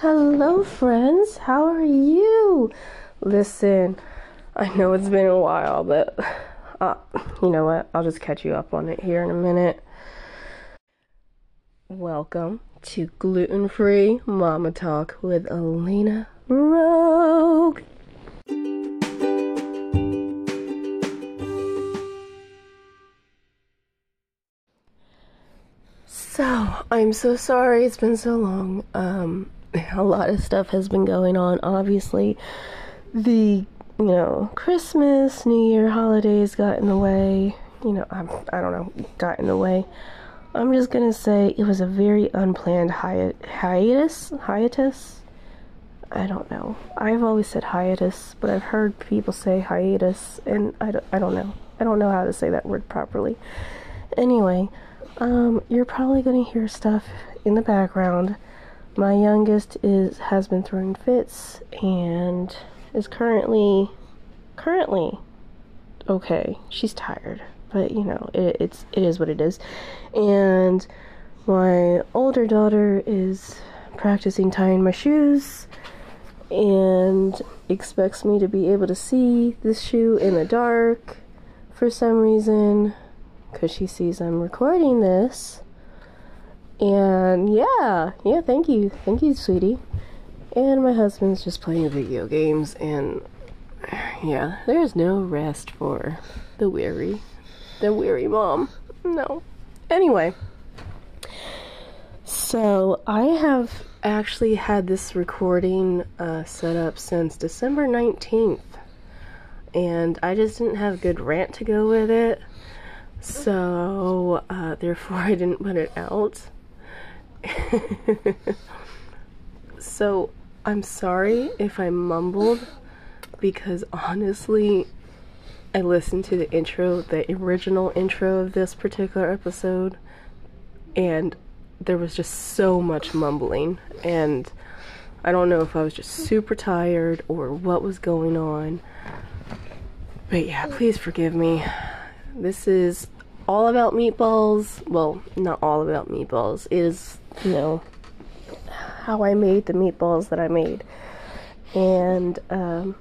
Hello, friends. How are you? Listen, I know it's been a while, but uh, you know what? I'll just catch you up on it here in a minute. Welcome to Gluten Free Mama Talk with Elena Rogue. So, I'm so sorry it's been so long. Um, a lot of stuff has been going on. Obviously, the you know Christmas, New Year holidays got in the way. You know, I'm, I don't know, got in the way. I'm just gonna say it was a very unplanned hi- hiatus. Hiatus. I don't know. I've always said hiatus, but I've heard people say hiatus, and I don't, I don't know. I don't know how to say that word properly. Anyway, um, you're probably gonna hear stuff in the background my youngest is has been throwing fits and is currently currently okay. She's tired, but you know it, it's it is what it is. And my older daughter is practicing tying my shoes and expects me to be able to see this shoe in the dark for some reason because she sees I'm recording this and yeah, yeah, thank you. Thank you, sweetie. And my husband's just playing video games, and yeah, there's no rest for the weary, the weary mom. No. Anyway, so I have actually had this recording uh, set up since December 19th, and I just didn't have a good rant to go with it, so uh, therefore I didn't put it out. so I'm sorry if I mumbled because honestly, I listened to the intro, the original intro of this particular episode, and there was just so much mumbling. And I don't know if I was just super tired or what was going on. But yeah, please forgive me. This is all about meatballs. Well, not all about meatballs. It is you know, how I made the meatballs that I made. And um,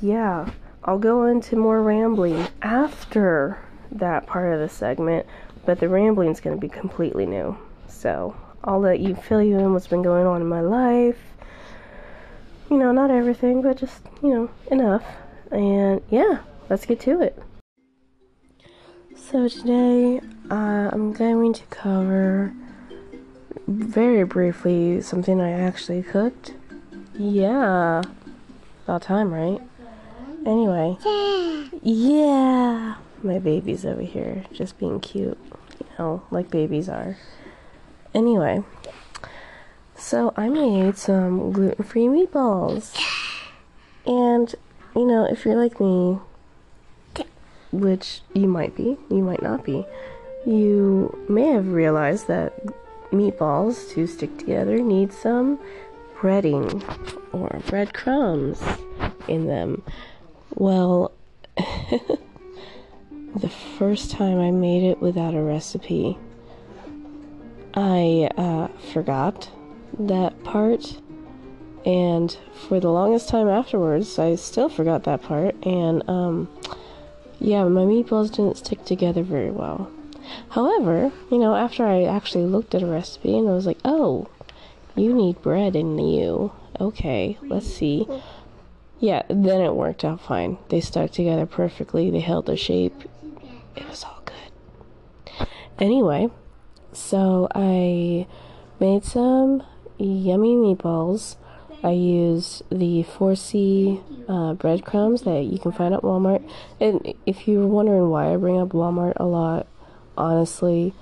yeah, I'll go into more rambling after that part of the segment, but the rambling is going to be completely new. So I'll let you fill you in what's been going on in my life. You know, not everything, but just, you know, enough. And yeah, let's get to it. So today uh, I'm going to cover very briefly something I actually cooked. Yeah. About time, right? Anyway. Yeah. My baby's over here just being cute, you know, like babies are. Anyway. So I made some gluten-free meatballs. And you know, if you're like me, which you might be, you might not be, you may have realized that meatballs to stick together need some breading or breadcrumbs in them. Well, the first time I made it without a recipe, I uh, forgot that part. And for the longest time afterwards, I still forgot that part. And um, yeah, my meatballs didn't stick together very well. However, you know, after I actually looked at a recipe and I was like, oh, you need bread in you. Okay, let's see. Yeah, then it worked out fine. They stuck together perfectly, they held their shape. It was all good. Anyway, so I made some yummy meatballs. I used the 4C uh, breadcrumbs that you can find at Walmart. And if you're wondering why I bring up Walmart a lot, honestly,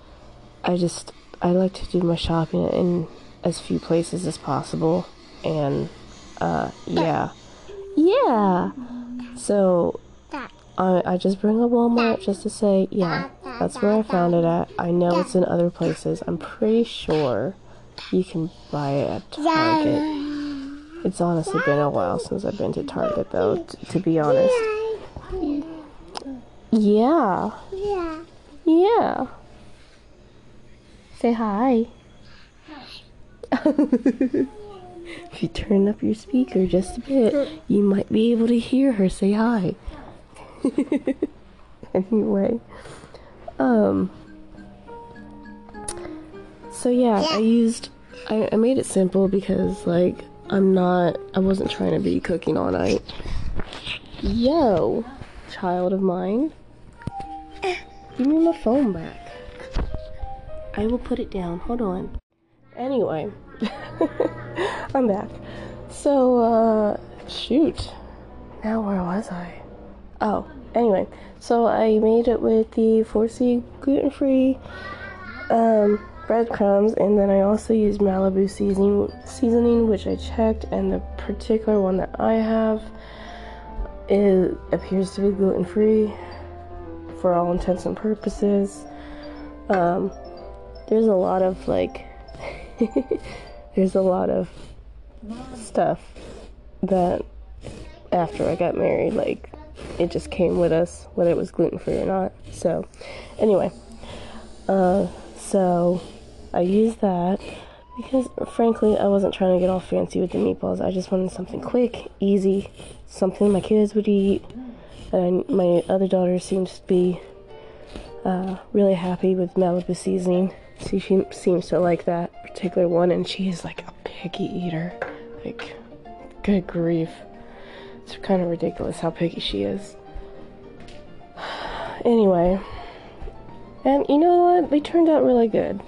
I just I like to do my shopping in as few places as possible, and uh, yeah, yeah. So I I just bring up Walmart just to say yeah, that's where I found it at. I know it's in other places. I'm pretty sure you can buy it at Target. It's honestly been a while since I've been to Target though, t- to be honest. Yeah. Yeah. Yeah. Say hi. if you turn up your speaker just a bit, you might be able to hear her say hi. anyway, um, so yeah, I used, I, I made it simple because like I'm not, I wasn't trying to be cooking all night. Yo, child of mine, give me my phone back. I will put it down. Hold on. Anyway, I'm back. So, uh, shoot. Now, where was I? Oh, anyway. So, I made it with the 4C gluten free um, breadcrumbs, and then I also used Malibu seasoning, seasoning, which I checked, and the particular one that I have it appears to be gluten free for all intents and purposes. Um, there's a lot of like there's a lot of stuff that after I got married, like it just came with us, whether it was gluten free or not. So, anyway, uh, so I used that because, frankly, I wasn't trying to get all fancy with the meatballs. I just wanted something quick, easy, something my kids would eat. My other daughter seems to be uh, really happy with Malibu seasoning. See, she seems to like that particular one, and she is like a picky eater. Like, good grief. It's kind of ridiculous how picky she is. anyway, and you know what? They turned out really good.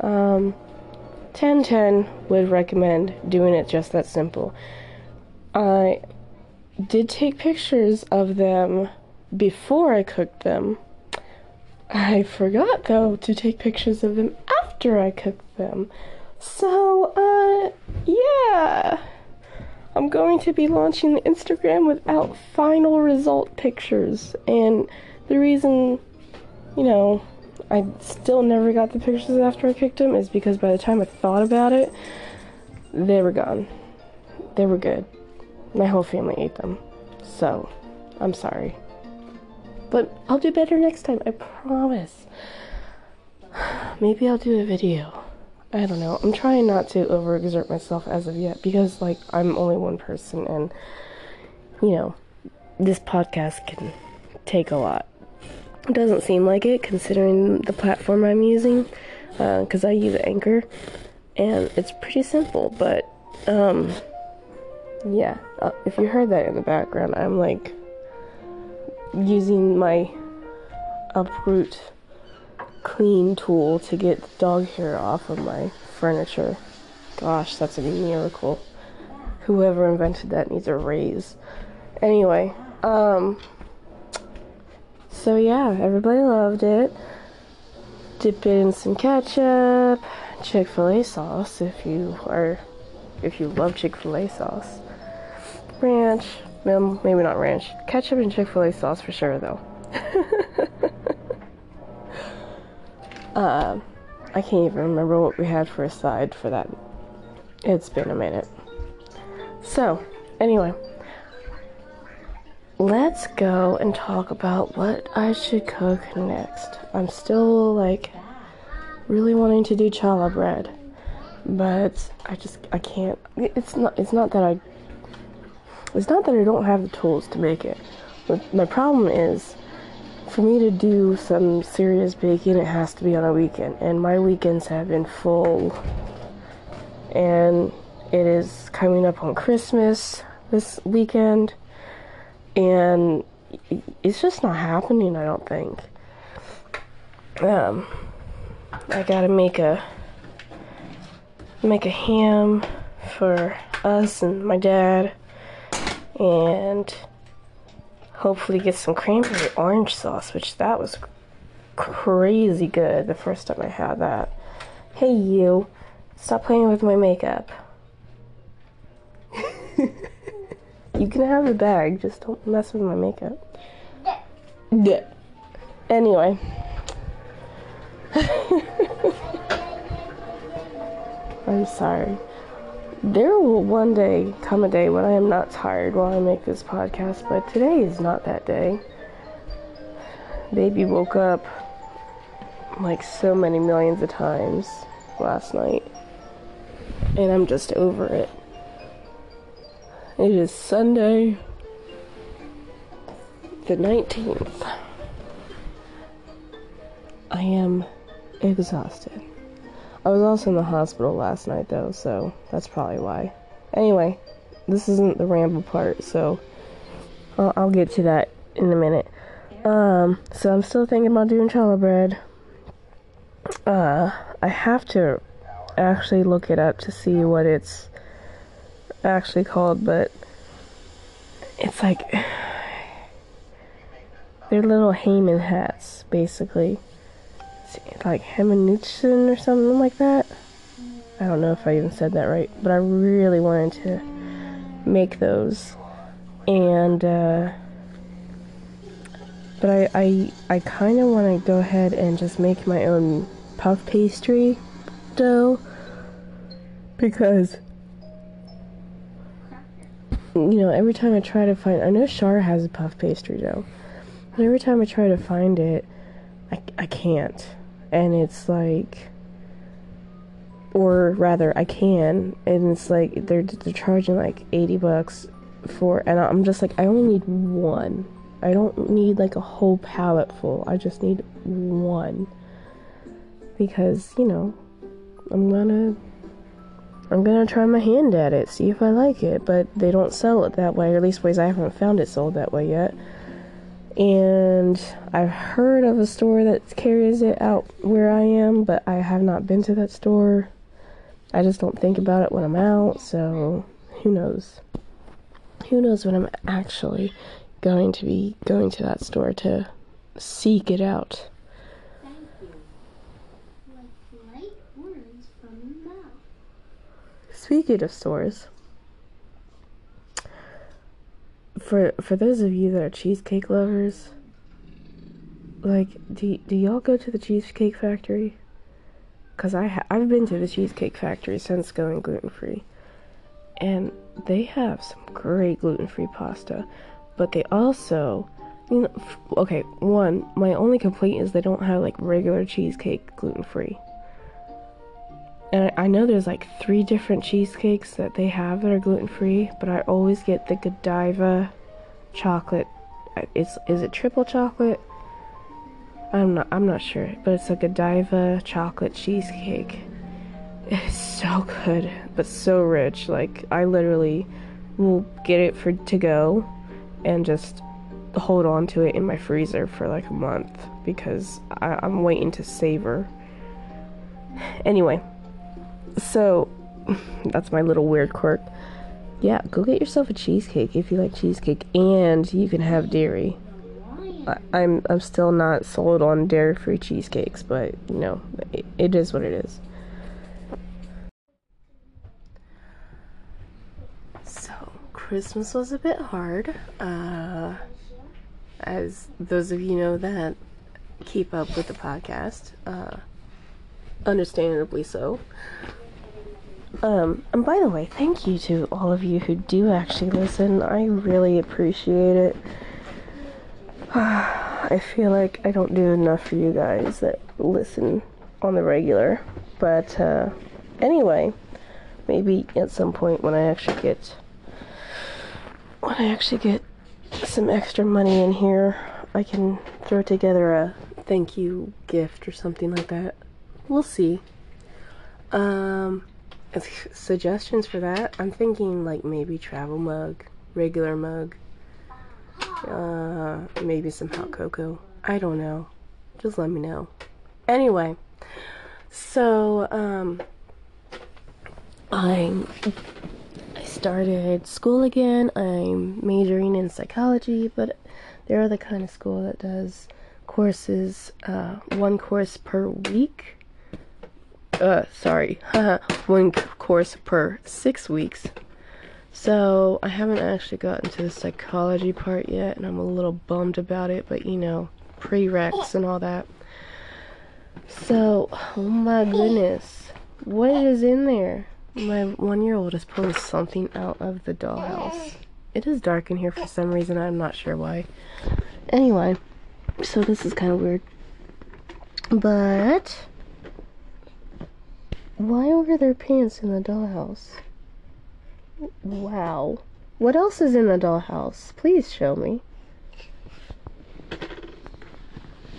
Um, 1010 would recommend doing it just that simple. I did take pictures of them before I cooked them I forgot though to take pictures of them after I cooked them. So, uh, yeah. I'm going to be launching the Instagram without final result pictures. And the reason, you know, I still never got the pictures after I cooked them is because by the time I thought about it, they were gone. They were good. My whole family ate them. So, I'm sorry. But I'll do better next time, I promise. Maybe I'll do a video. I don't know. I'm trying not to overexert myself as of yet because, like, I'm only one person and, you know, this podcast can take a lot. It doesn't seem like it considering the platform I'm using because uh, I use Anchor and it's pretty simple, but, um, yeah, uh, if you heard that in the background, I'm like using my uproot clean tool to get dog hair off of my furniture. Gosh, that's a miracle. Whoever invented that needs a raise. Anyway, um, so yeah, everybody loved it. Dip it in some ketchup, Chick fil A sauce if you are, if you love Chick fil A sauce, ranch, well, maybe not ranch. Ketchup and Chick fil A sauce for sure, though. uh, I can't even remember what we had for a side for that. It's been a minute. So, anyway, let's go and talk about what I should cook next. I'm still like really wanting to do challah bread, but I just I can't. It's not. It's not that I it's not that I don't have the tools to make it. But my problem is, for me to do some serious baking, it has to be on a weekend. And my weekends have been full. And it is coming up on Christmas this weekend. And it's just not happening, I don't think. Um, I gotta make a make a ham for us and my dad and hopefully get some cranberry orange sauce, which that was crazy good the first time I had that. Hey, you, stop playing with my makeup. you can have the bag, just don't mess with my makeup. Yeah. Anyway. I'm sorry. There will one day come a day when I am not tired while I make this podcast, but today is not that day. Baby woke up like so many millions of times last night. and I'm just over it. It is Sunday, the 19th. I am exhausted. I was also in the hospital last night, though, so that's probably why. Anyway, this isn't the ramble part, so I'll, I'll get to that in a minute. Um, so I'm still thinking about doing challah bread. Uh, I have to actually look it up to see what it's actually called, but it's like they're little Haman hats, basically. Like Hemanutzen or something like that. I don't know if I even said that right, but I really wanted to make those, and uh, but I I I kind of want to go ahead and just make my own puff pastry dough because you know every time I try to find I know Schär has a puff pastry dough but every time I try to find it I, I can't and it's like or rather I can. And it's like they're they're charging like 80 bucks for and I'm just like I only need one. I don't need like a whole pallet full. I just need one. Because you know I'm gonna I'm gonna try my hand at it, see if I like it, but they don't sell it that way, or at least ways I haven't found it sold that way yet. And I've heard of a store that carries it out where I am, but I have not been to that store. I just don't think about it when I'm out, so who knows? Who knows when I'm actually going to be going to that store to seek it out. Thank you. Like light words from mouth. Speaking of stores, for for those of you that are cheesecake lovers, like do do y'all go to the Cheesecake Factory? Cause I ha- I've been to the Cheesecake Factory since going gluten free, and they have some great gluten free pasta, but they also you know, okay, one, my only complaint is they don't have like regular cheesecake gluten free and I know there's like three different cheesecakes that they have that are gluten free, but I always get the Godiva chocolate. It's is it triple chocolate? I'm not I'm not sure, but it's a Godiva chocolate cheesecake. It's so good, but so rich. Like I literally will get it for to go and just hold on to it in my freezer for like a month because I, I'm waiting to savor. Anyway, so, that's my little weird quirk. Yeah, go get yourself a cheesecake if you like cheesecake, and you can have dairy. I, I'm I'm still not sold on dairy-free cheesecakes, but you know, it, it is what it is. So Christmas was a bit hard, uh, as those of you know that keep up with the podcast, uh, understandably so. Um, and by the way, thank you to all of you who do actually listen. I really appreciate it. I feel like I don't do enough for you guys that listen on the regular. But uh, anyway, maybe at some point when I actually get when I actually get some extra money in here, I can throw together a thank you gift or something like that. We'll see. Um suggestions for that, I'm thinking like maybe travel mug, regular mug, uh, maybe some hot cocoa. I don't know. Just let me know. Anyway, so um, I I started school again. I'm majoring in psychology, but they're the kind of school that does courses, uh, one course per week uh, sorry, one course per six weeks. So I haven't actually gotten to the psychology part yet, and I'm a little bummed about it, but you know, prereqs and all that. So, oh my goodness, what is in there? My one year old is pulling something out of the dollhouse. It is dark in here for some reason, I'm not sure why. Anyway, so this is kind of weird. But Why over their pants in the dollhouse? Wow. What else is in the dollhouse? Please show me.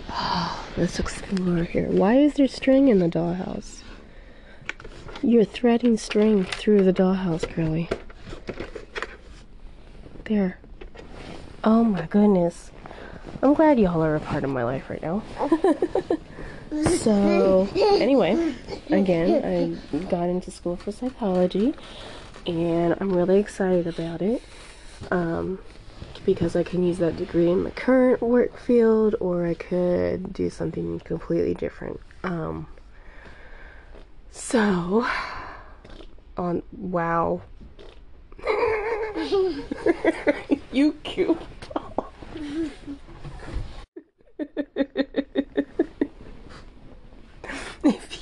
Let's explore here. Why is there string in the dollhouse? You're threading string through the dollhouse, Curly. There. Oh my goodness. I'm glad y'all are a part of my life right now. so, anyway, again, I got into school for psychology and I'm really excited about it. Um, because I can use that degree in my current work field or I could do something completely different. Um, so, on wow. you cute.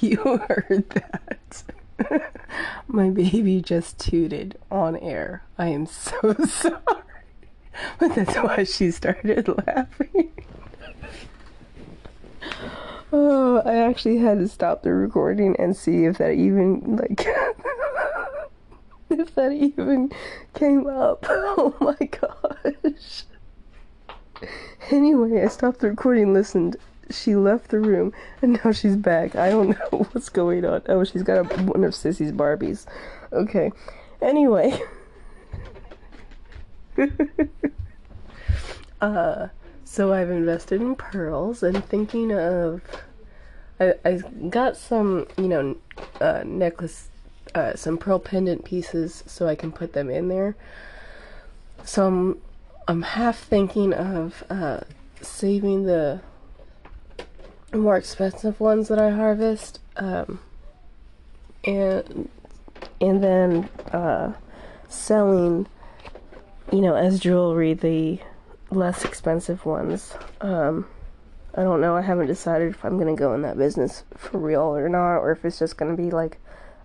you heard that, my baby just tooted on air. I am so sorry. But that's why she started laughing. oh, I actually had to stop the recording and see if that even, like, if that even came up. Oh my gosh. Anyway, I stopped the recording, listened. She left the room, and now she's back. I don't know what's going on. Oh, she's got a, one of Sissy's Barbies. Okay. Anyway. uh, so I've invested in pearls and thinking of. I, I got some, you know, uh, necklace, uh, some pearl pendant pieces so I can put them in there. So I'm, I'm half thinking of uh, saving the more expensive ones that I harvest, um, and and then uh, selling you know, as jewelry, the less expensive ones. Um, I don't know. I haven't decided if I'm to go in that business for real or not, or if it's just to be like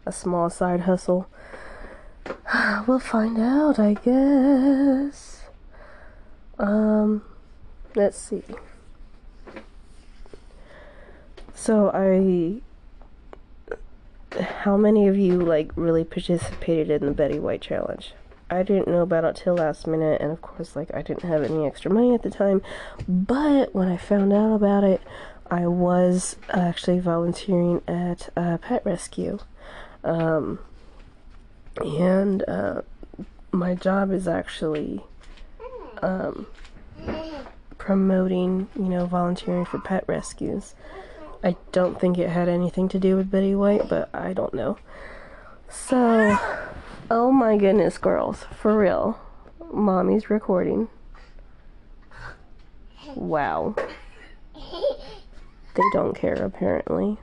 a small side hustle. we'll find out, I guess. Um, let's see. So I how many of you like really participated in the Betty White challenge? I didn't know about it till last minute, and of course, like I didn't have any extra money at the time. But when I found out about it, I was actually volunteering at a pet rescue, um, and uh, my job is actually um, promoting, you know, volunteering for pet rescues. I don't think it had anything to do with Betty White, but I don't know. So. Oh my goodness, girls. For real. Mommy's recording. Wow. They don't care, apparently.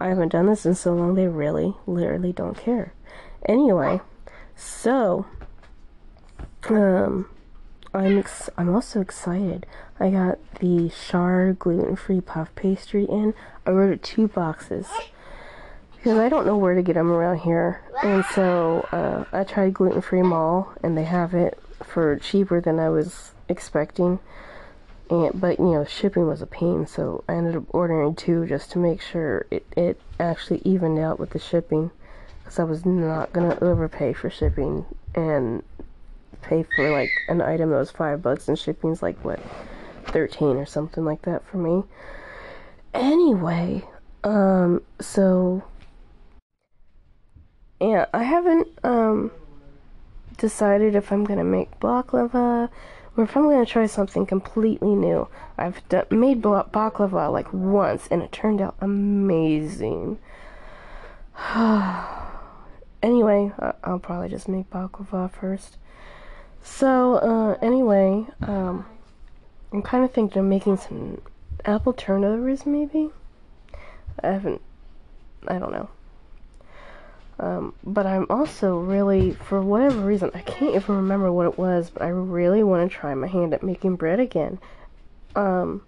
I haven't done this in so long, they really, literally don't care. Anyway, so, um, I'm, ex- I'm also excited. I got the Schär gluten-free puff pastry in. I ordered two boxes because I don't know where to get them around here. And so uh, I tried Gluten Free Mall, and they have it for cheaper than I was expecting. And but you know shipping was a pain, so I ended up ordering two just to make sure it it actually evened out with the shipping, because I was not gonna overpay for shipping and pay for like an item that was five bucks and shipping's like what 13 or something like that for me. Anyway, um, so yeah, I haven't um, decided if I'm gonna make baklava or if I'm gonna try something completely new. I've d- made baklava like once and it turned out amazing. anyway, I- will probably just make baklava first. So, uh, anyway, um, I'm kind of thinking of making some apple turnovers, maybe. I haven't. I don't know. Um, but I'm also really, for whatever reason, I can't even remember what it was, but I really want to try my hand at making bread again. Um,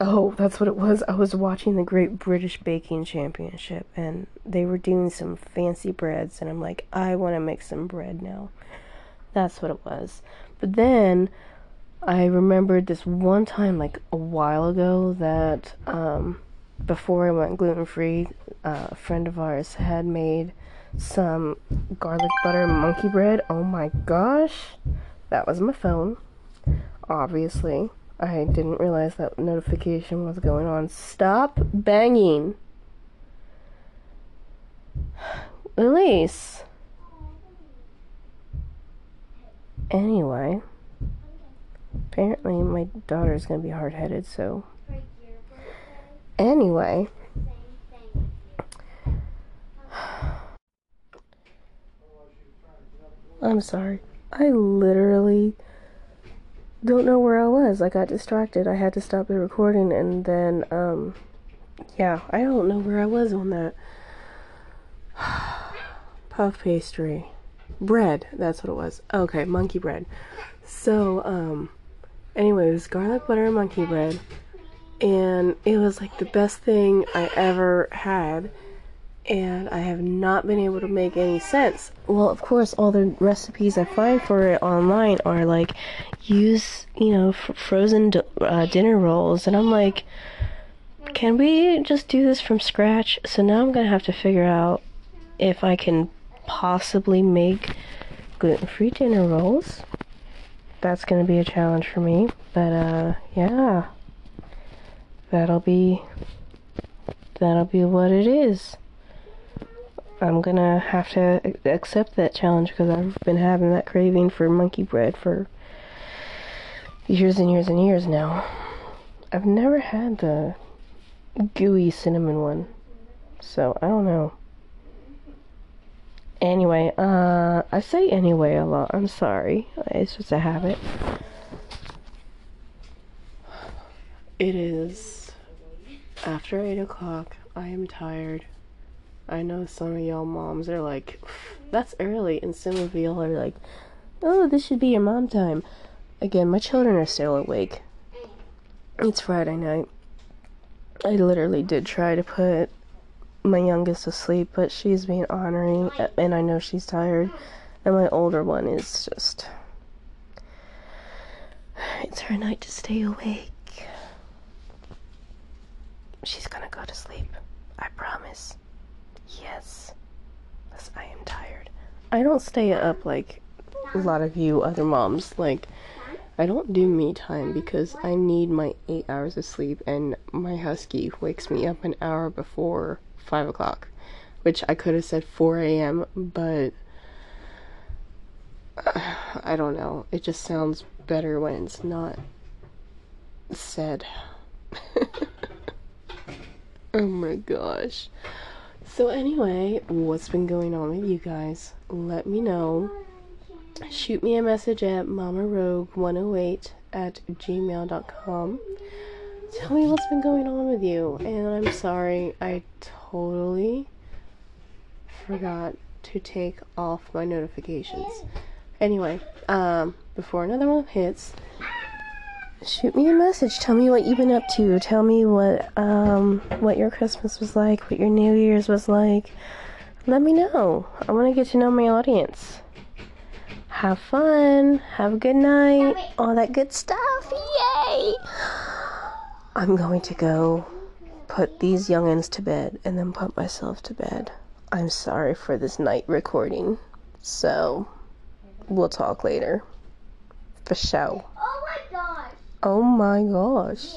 oh, that's what it was. I was watching the Great British Baking Championship, and they were doing some fancy breads, and I'm like, I want to make some bread now. That's what it was. But then I remembered this one time, like a while ago, that um, before I went gluten free, uh, a friend of ours had made some garlic butter monkey bread. Oh my gosh, that was my phone. Obviously, I didn't realize that notification was going on. Stop banging. Elise. Anyway, apparently my daughter's gonna be hard headed, so. Anyway. I'm sorry. I literally don't know where I was. I got distracted. I had to stop the recording and then, um, yeah, I don't know where I was on that. Puff pastry. Bread, that's what it was. Okay, monkey bread. So, um, anyway, it was garlic butter monkey bread. And it was like the best thing I ever had and I have not been able to make any sense. Well, of course, all the recipes I find for it online are like use, you know, frozen uh, dinner rolls, and I'm like, can we just do this from scratch? So now I'm gonna have to figure out if I can possibly make gluten free dinner rolls. That's gonna be a challenge for me, but uh, yeah, that'll be that'll be what it is. I'm gonna have to accept that challenge because I've been having that craving for monkey bread for years and years and years now. I've never had the gooey cinnamon one, so I don't know. Anyway, uh, I say anyway a lot. I'm sorry. It's just a habit. It is after 8 o'clock. I am tired. I know some of y'all moms are like, that's early, and some of y'all are like, oh, this should be your mom time. Again, my children are still awake. It's Friday night. I literally did try to put my youngest asleep, but she's being honoring, and I know she's tired. And my older one is just. It's her night to stay awake. She's gonna go to sleep. I promise. Yes. I am tired. I don't stay up like a lot of you other moms. Like, I don't do me time because I need my eight hours of sleep, and my husky wakes me up an hour before 5 o'clock. Which I could have said 4 a.m., but uh, I don't know. It just sounds better when it's not said. oh my gosh. So, anyway, what's been going on with you guys? Let me know. Shoot me a message at mamarogue108 at gmail.com. Tell me what's been going on with you. And I'm sorry, I totally forgot to take off my notifications. Anyway, um, before another one hits, shoot me a message. Tell me what you've been up to. Tell me what um what your Christmas was like, what your New Year's was like. Let me know. I want to get to know my audience. Have fun. Have a good night. All that good stuff. Yay! I'm going to go put these youngins to bed and then put myself to bed. I'm sorry for this night recording. So, we'll talk later. For sure. Oh my gosh. Oh my gosh.